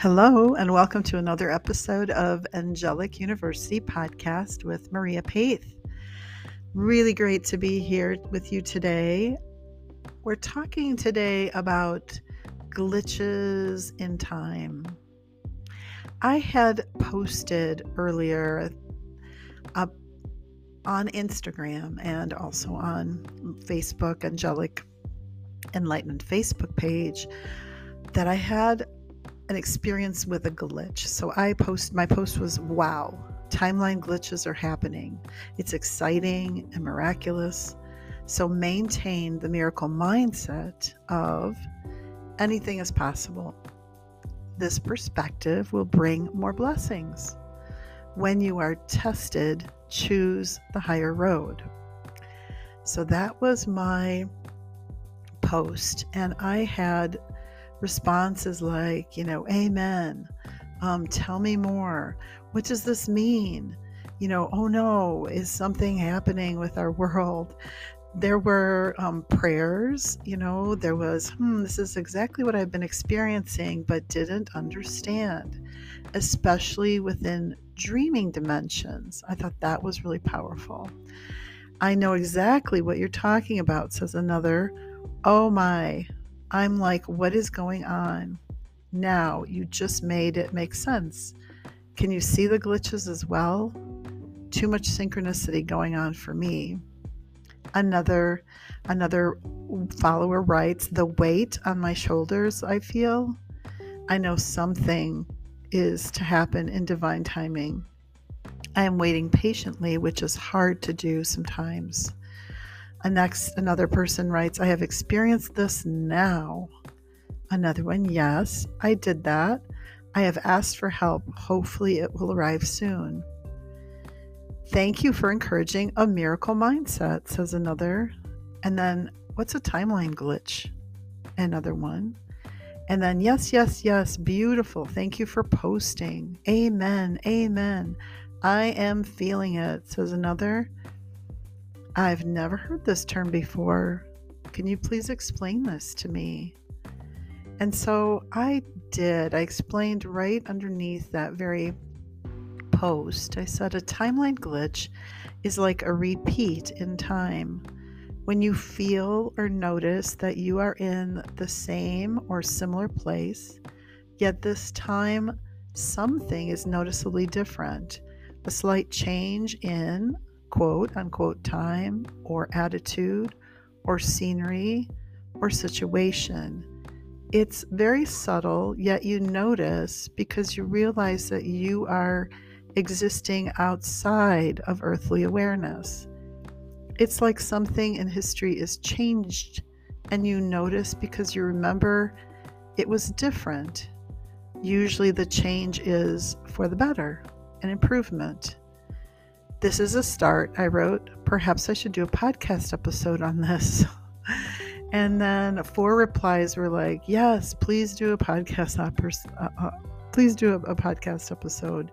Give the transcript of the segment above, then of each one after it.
Hello, and welcome to another episode of Angelic University podcast with Maria Paith. Really great to be here with you today. We're talking today about glitches in time. I had posted earlier on Instagram and also on Facebook, Angelic Enlightenment Facebook page, that I had an experience with a glitch. So I post my post was wow, timeline glitches are happening. It's exciting and miraculous. So maintain the miracle mindset of anything is possible. This perspective will bring more blessings. When you are tested, choose the higher road. So that was my post, and I had responses like, you know, Amen. Um, tell me more. What does this mean? You know, oh no, is something happening with our world? There were um, prayers, you know, there was, hmm, this is exactly what I've been experiencing, but didn't understand, especially within dreaming dimensions. I thought that was really powerful. I know exactly what you're talking about, says another. Oh my, I'm like, what is going on? Now you just made it make sense. Can you see the glitches as well? Too much synchronicity going on for me. Another another follower writes, the weight on my shoulders I feel. I know something is to happen in divine timing. I am waiting patiently, which is hard to do sometimes. A next another person writes, I have experienced this now. Another one, yes, I did that. I have asked for help. Hopefully it will arrive soon. Thank you for encouraging a miracle mindset, says another. And then, what's a timeline glitch? Another one. And then, yes, yes, yes, beautiful. Thank you for posting. Amen. Amen. I am feeling it, says another. I've never heard this term before. Can you please explain this to me? And so I did. I explained right underneath that very post. I said a timeline glitch is like a repeat in time. When you feel or notice that you are in the same or similar place, yet this time something is noticeably different. A slight change in quote unquote time or attitude or scenery or situation. It's very subtle, yet you notice because you realize that you are existing outside of earthly awareness. It's like something in history is changed, and you notice because you remember it was different. Usually, the change is for the better, an improvement. This is a start. I wrote, perhaps I should do a podcast episode on this. and then four replies were like, yes, please do a podcast. Uh, uh, please do a, a podcast episode.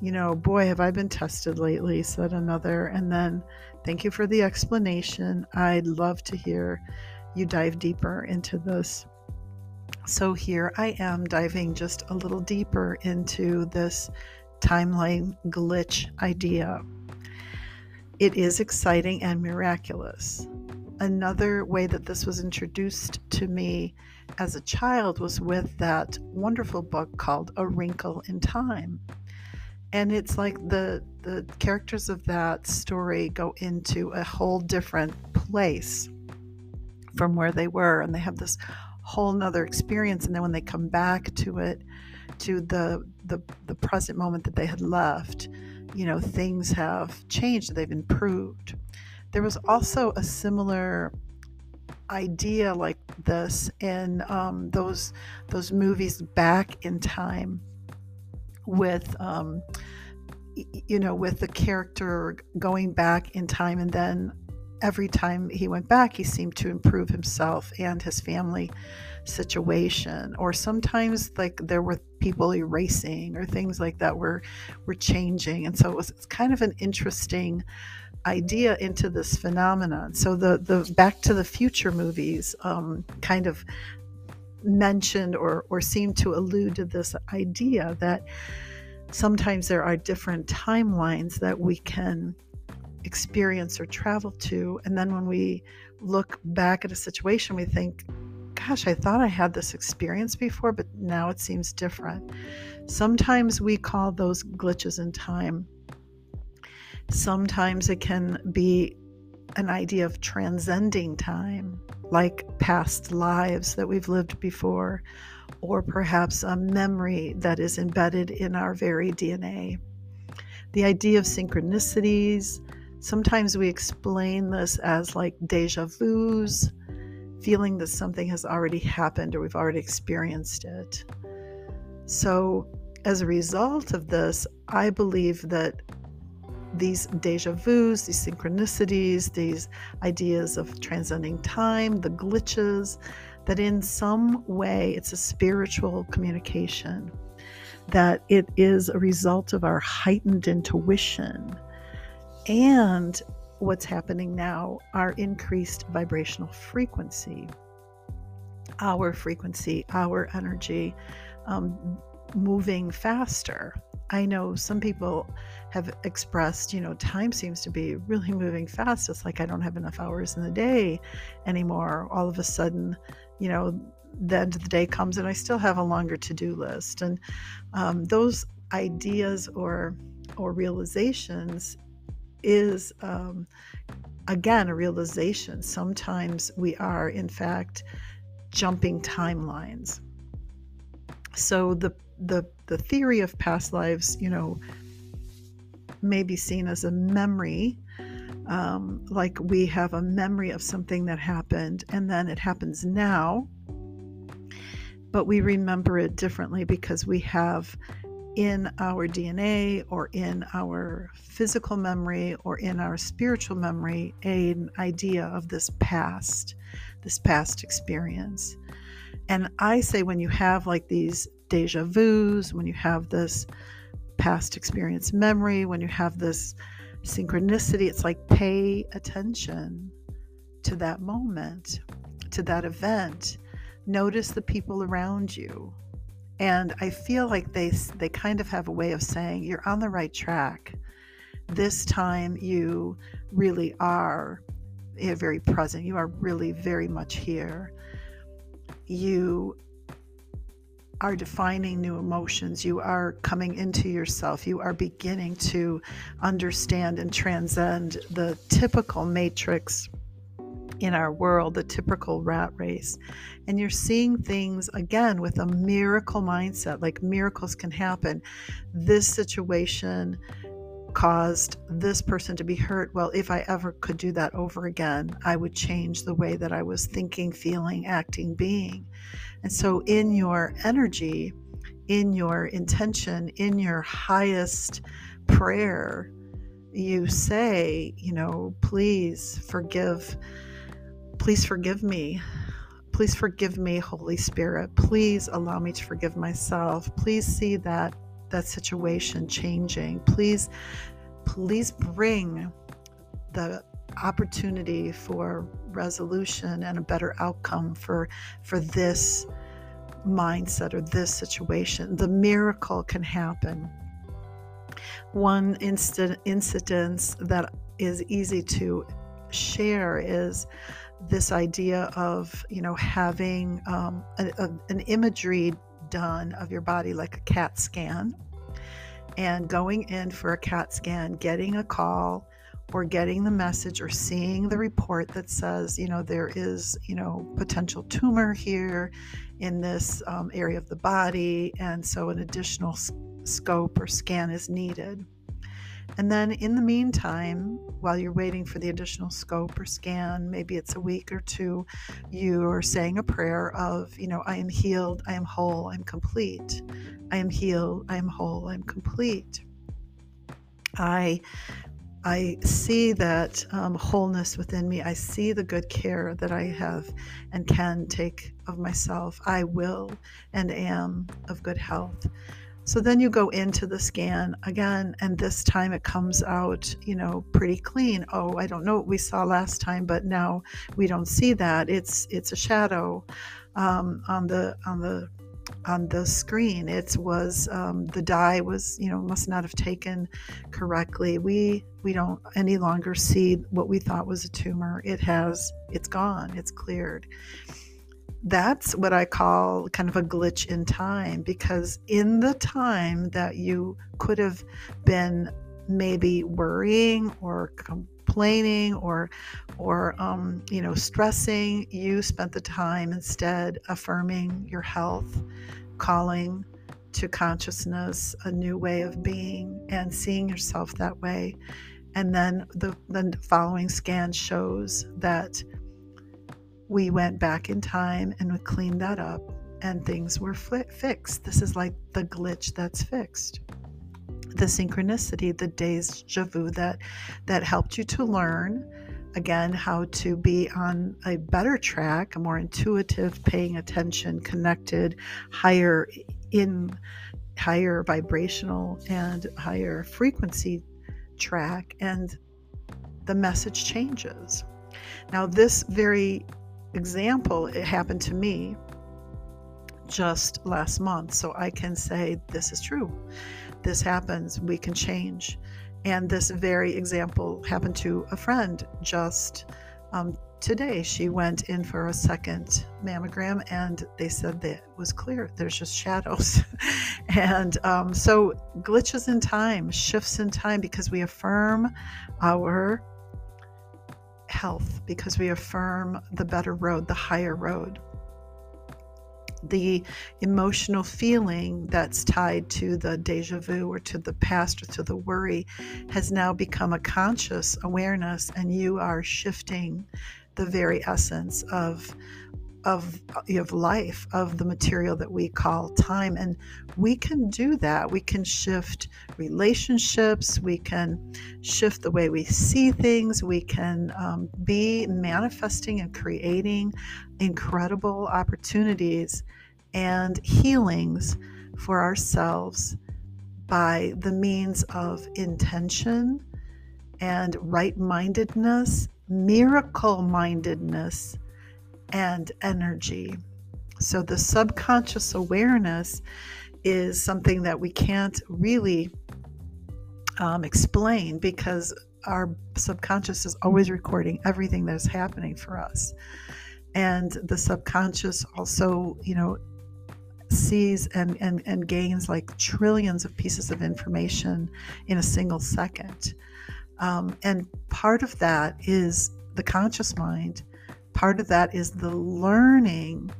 You know, boy, have I been tested lately, said another. And then, thank you for the explanation. I'd love to hear you dive deeper into this. So, here I am diving just a little deeper into this timeline glitch idea. It is exciting and miraculous. Another way that this was introduced to me as a child was with that wonderful book called A Wrinkle in Time. And it's like the the characters of that story go into a whole different place from where they were and they have this whole nother experience and then when they come back to it to the the, the present moment that they had left you know things have changed they've improved. There was also a similar idea like this in um, those those movies back in time with um, you know with the character going back in time and then every time he went back, he seemed to improve himself and his family situation. Or sometimes, like there were people erasing or things like that were were changing, and so it was it's kind of an interesting idea into this phenomenon. So the the Back to the Future movies um, kind of mentioned or, or seemed to allude to this idea that sometimes there are different timelines that we can experience or travel to. And then when we look back at a situation, we think, gosh, I thought I had this experience before, but now it seems different. Sometimes we call those glitches in time. Sometimes it can be an idea of transcending time, like past lives that we've lived before, or perhaps a memory that is embedded in our very DNA. The idea of synchronicities, sometimes we explain this as like deja vus, feeling that something has already happened or we've already experienced it. So, as a result of this, I believe that these deja vus, these synchronicities, these ideas of transcending time, the glitches, that in some way it's a spiritual communication, that it is a result of our heightened intuition and what's happening now, our increased vibrational frequency, our frequency, our energy um, moving faster. I know some people have expressed, you know, time seems to be really moving fast. It's like I don't have enough hours in the day anymore. All of a sudden, you know, the end of the day comes and I still have a longer to do list. And um, those ideas or or realizations is um, again a realization. Sometimes we are, in fact, jumping timelines. So the the the theory of past lives, you know, may be seen as a memory. Um, like we have a memory of something that happened and then it happens now, but we remember it differently because we have in our DNA or in our physical memory or in our spiritual memory an idea of this past, this past experience. And I say when you have like these deja vus, when you have this past experience memory, when you have this synchronicity, it's like pay attention to that moment, to that event. Notice the people around you and I feel like they they kind of have a way of saying you're on the right track. This time you really are eh, very present. You are really very much here. You are defining new emotions. You are coming into yourself. You are beginning to understand and transcend the typical matrix in our world, the typical rat race. And you're seeing things again with a miracle mindset, like miracles can happen. This situation caused this person to be hurt. Well, if I ever could do that over again, I would change the way that I was thinking, feeling, acting, being. And so, in your energy, in your intention, in your highest prayer, you say, you know, please forgive Please forgive me. Please forgive me, Holy Spirit. Please allow me to forgive myself. Please see that that situation changing. Please please bring the opportunity for resolution and a better outcome for for this mindset or this situation. The miracle can happen. One instant incident that is easy to share is this idea of you know having um, a, a, an imagery done of your body like a cat scan and going in for a cat scan getting a call or getting the message or seeing the report that says you know there is you know potential tumor here in this um, area of the body and so an additional scope or scan is needed and then in the meantime, while you're waiting for the additional scope or scan, maybe it's a week or two, you are saying a prayer of, you know, I am healed, I am whole, I'm complete. I am healed, I am whole, I'm complete. I I see that um, wholeness within me. I see the good care that I have and can take of myself. I will and am of good health. So then you go into the scan again, and this time it comes out, you know, pretty clean. Oh, I don't know what we saw last time, but now we don't see that. It's it's a shadow. um, on the on the on the screen. It was um, the dye was you know must not have taken correctly. We we don't any longer see what we thought was a tumor. It has it's gone. It's cleared. That's what I call kind of a glitch in time because in the time that you could have been maybe worrying or complaining or or um, you know stressing you spent the time instead affirming your health calling to consciousness a new way of being and seeing yourself that way. And then the, the following scan shows that we went back in time and we cleaned that up and things were fixed this is like the glitch that's fixed the synchronicity, the deja vu that that helped you to learn again how to be on a better track, a more intuitive, paying attention, connected, higher in higher vibrational and higher frequency track and the message changes. Now this very example it happened to me just last month so I can say this is true this happens, we can change. And this very example happened to a friend just um, today. She went in for a second mammogram and they said that it was clear. There's just shadows. and um, so glitches in time, shifts in time because we affirm our health, because we affirm the better road, the higher road. The emotional feeling that's tied to the deja vu or to the past or to the worry has now become a conscious awareness, and you are shifting the very essence of of of life of the material that we call time. And we can do that. We can shift relationships. We can shift the way we see things. We can um, be manifesting and creating incredible opportunities and healings for ourselves by the means of intention and right mindedness, miracle mindedness, and energy. So, the subconscious awareness is something that we can't really um, explain because our subconscious is always recording everything that's happening for us. And the subconscious also, you know, sees and, and, and gains like trillions of pieces of information in a single second. Um, and part of that is the conscious mind, part of that is the learning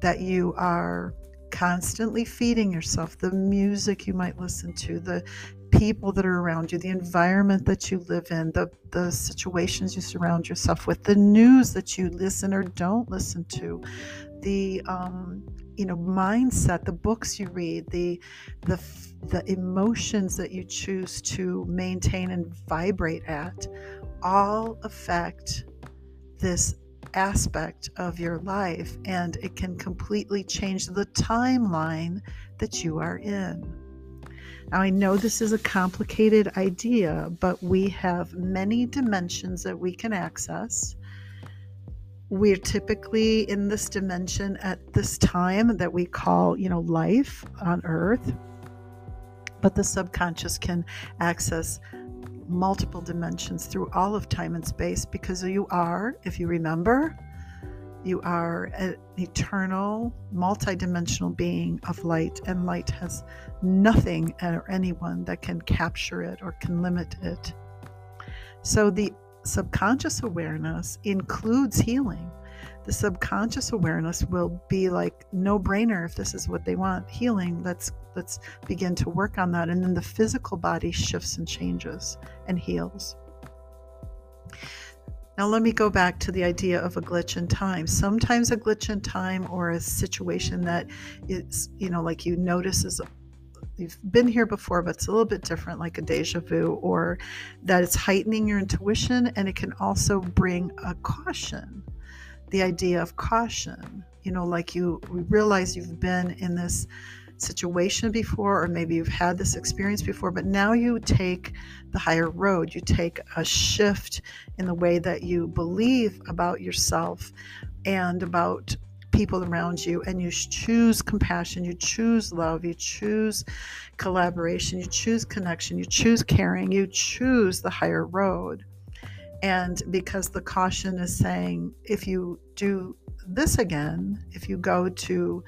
that you are constantly feeding yourself, the music you might listen to, the people that are around you, the environment that you live in, the, the situations you surround yourself with, the news that you listen or don't listen to, the um, you know mindset the books you read the the the emotions that you choose to maintain and vibrate at all affect this aspect of your life and it can completely change the timeline that you are in now i know this is a complicated idea but we have many dimensions that we can access we're typically in this dimension at this time that we call, you know, life on earth. But the subconscious can access multiple dimensions through all of time and space because you are, if you remember, you are an eternal, multidimensional being of light, and light has nothing or anyone that can capture it or can limit it. So the subconscious awareness includes healing. The subconscious awareness will be like no brainer if this is what they want healing. Let's let's begin to work on that and then the physical body shifts and changes and heals. Now, let me go back to the idea of a glitch in time. Sometimes a glitch in time or a situation that is, you know, like you notice is you've been here before, but it's a little bit different, like a deja vu, or that it's heightening your intuition and it can also bring a caution. The idea of caution, you know, like you realize you've been in this situation before, or maybe you've had this experience before, but now you take the higher road. You take a shift in the way that you believe about yourself and about people around you and you choose compassion, you choose love, you choose collaboration, you choose connection, you choose caring, you choose the higher road. And because the caution is saying, if you do this again, if you go to,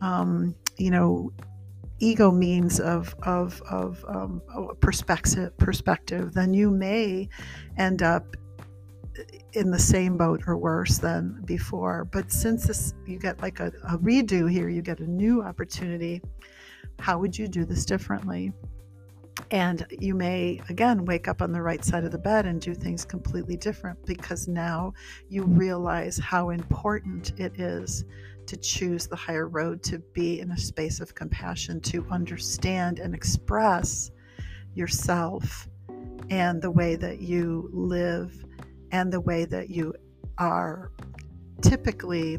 um, you know, ego means of of of um, perspective perspective, then you may end up in the same boat or worse than before. But since this, you get like a, a redo here, you get a new opportunity. How would you do this differently? And you may, again, wake up on the right side of the bed and do things completely different because now you realize how important it is to choose the higher road, to be in a space of compassion, to understand and express yourself and the way that you live and the way that you are typically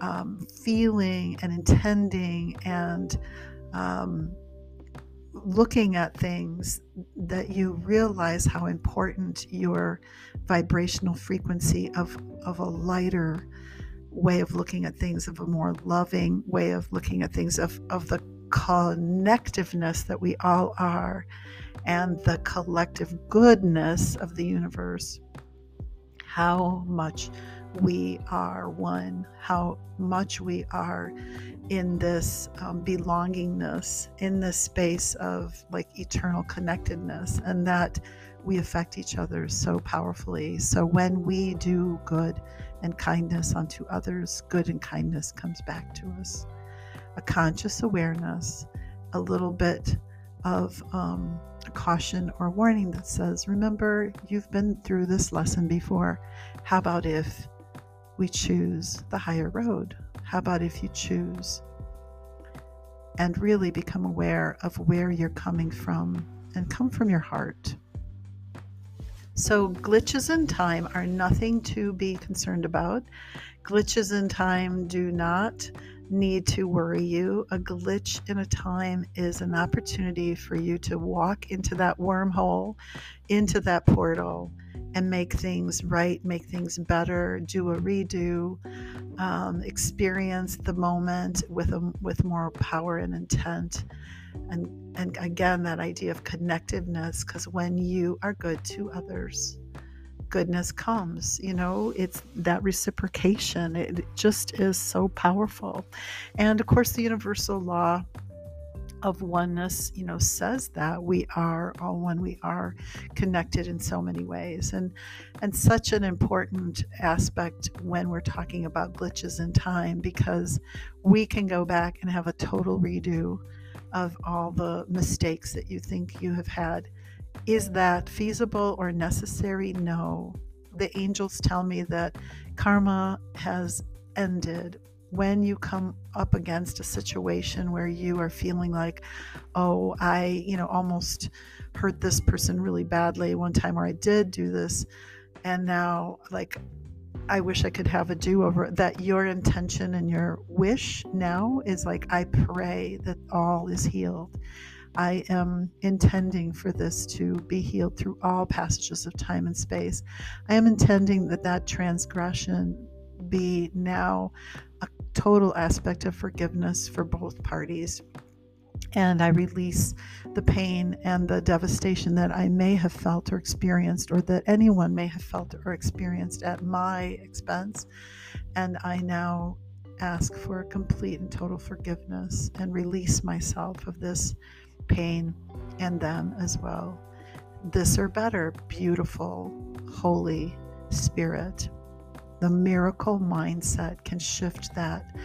um, feeling and intending and um, looking at things that you realize how important your vibrational frequency of, of a lighter way of looking at things, of a more loving way of looking at things, of, of the connectiveness that we all are, and the collective goodness of the universe. How much we are one, how much we are in this um, belongingness, in this space of like eternal connectedness, and that we affect each other so powerfully. So when we do good and kindness unto others, good and kindness comes back to us. A conscious awareness, a little bit of um, caution or warning that says, Remember, you've been through this lesson before. How about if we choose the higher road? How about if you choose and really become aware of where you're coming from and come from your heart? So, glitches in time are nothing to be concerned about. Glitches in time do not need to worry you. A glitch in a time is an opportunity for you to walk into that wormhole, into that portal, and make things right, make things better, do a redo, um, experience the moment with a, with more power and intent and and again that idea of connectiveness because when you are good to others goodness comes you know it's that reciprocation. It just is so powerful. And of course the universal law of oneness you know says that we are all one we are connected in so many ways. And and such an important aspect when we're talking about glitches in time because we can go back and have a total redo of all the mistakes that you think you have had. Is that feasible or necessary? No. The angels tell me that karma has ended when you come up against a situation where you are feeling like, oh, I, you know, almost hurt this person really badly one time, or I did do this, and now, like, I wish I could have a do over. That your intention and your wish now is like, I pray that all is healed. I am intending for this to be healed through all passages of time and space. I am intending that that transgression be now a total aspect of forgiveness for both parties and I release the pain and the devastation that I may have felt or experienced, or that anyone may have felt or experienced at my expense. And I now ask for complete and total forgiveness and release myself of this pain and them as well. This or better, beautiful, holy spirit. The miracle mindset can shift that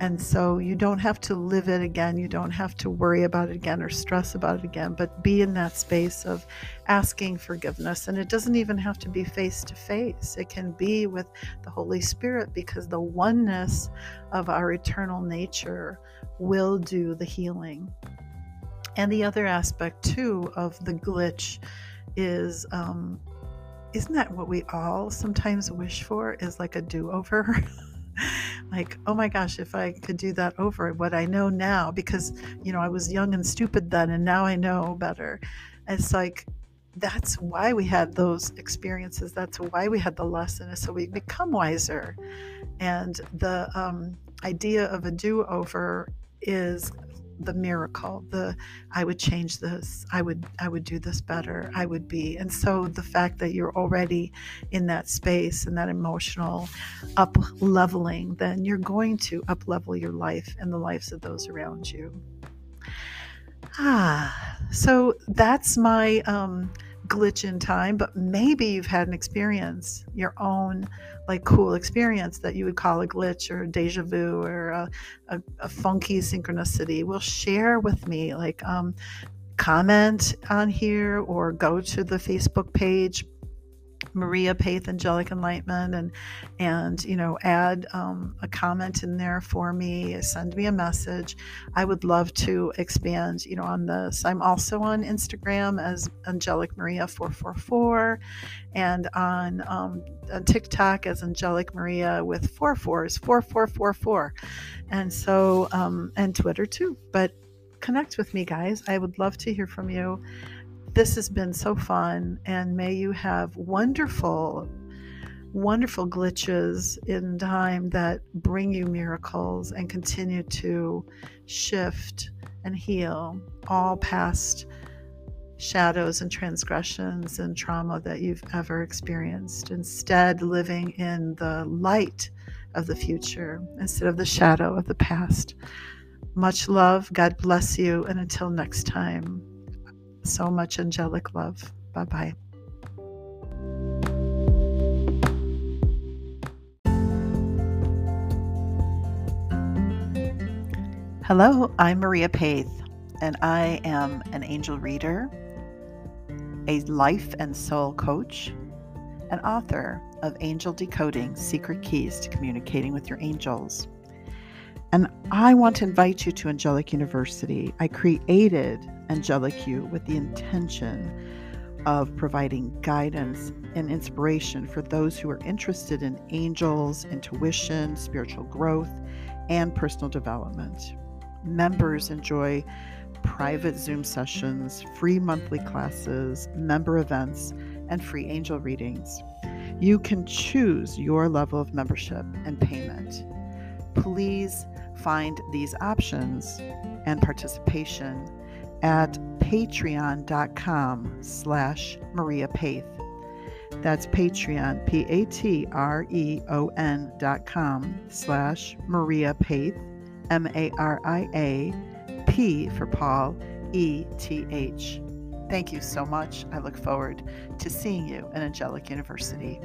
and so you don't have to live it again. You don't have to worry about it again or stress about it again, but be in that space of asking forgiveness. And it doesn't even have to be face to face, it can be with the Holy Spirit because the oneness of our eternal nature will do the healing. And the other aspect, too, of the glitch is um, isn't that what we all sometimes wish for? Is like a do over? like, oh my gosh, if I could do that over, what I know now, because, you know, I was young and stupid then, and now I know better. It's like, that's why we had those experiences. That's why we had the lesson, so we become wiser. And the um, idea of a do over is the miracle the i would change this. I would i would do this better. I would be and so the fact that you're already in that space and that emotional up leveling then you're going to up level your life and the lives of those around you. Ah so that's my um glitch in time, but maybe you've had an experience, your own like cool experience that you would call a glitch or a deja vu or a, a, a funky synchronicity. Well, share with me, like um, comment on here or go to the Facebook page Maria Paith Angelic Enlightenment and and you know add um, a comment in there for me send me a message. I would love to expand you know on this. I'm also on Instagram as Angelic Maria 444 and on, um, on TikTok as Angelic Maria with four fours 4444 and so um, and Twitter too. But connect with me guys. I would love to hear from you this has been so fun, and may you have wonderful, wonderful glitches in time that bring you miracles and continue to shift and heal all past shadows and transgressions and trauma that you've ever experienced. Instead, living in the light of the future instead of the shadow of the past. Much love. God bless you. And until next time so much angelic love. Bye bye. Hello, I'm Maria Paith, and I am an angel reader, a life and soul coach, an author of Angel Decoding Secret Keys to Communicating with Your Angels. And I want to invite you to Angelic University. I created Angelic U with the intention of providing guidance and inspiration for those who are interested in angels, intuition, spiritual growth, and personal development. Members enjoy private Zoom sessions, free monthly classes, member events, and free angel readings. You can choose your level of membership and payment. Please find these options and participation at patreon.com slash Maria Paith. That's Patreon, P A T R E O N dot com slash Maria Paith, M A R I A, P for Paul, E T H. Thank you so much. I look forward to seeing you in Angelic University.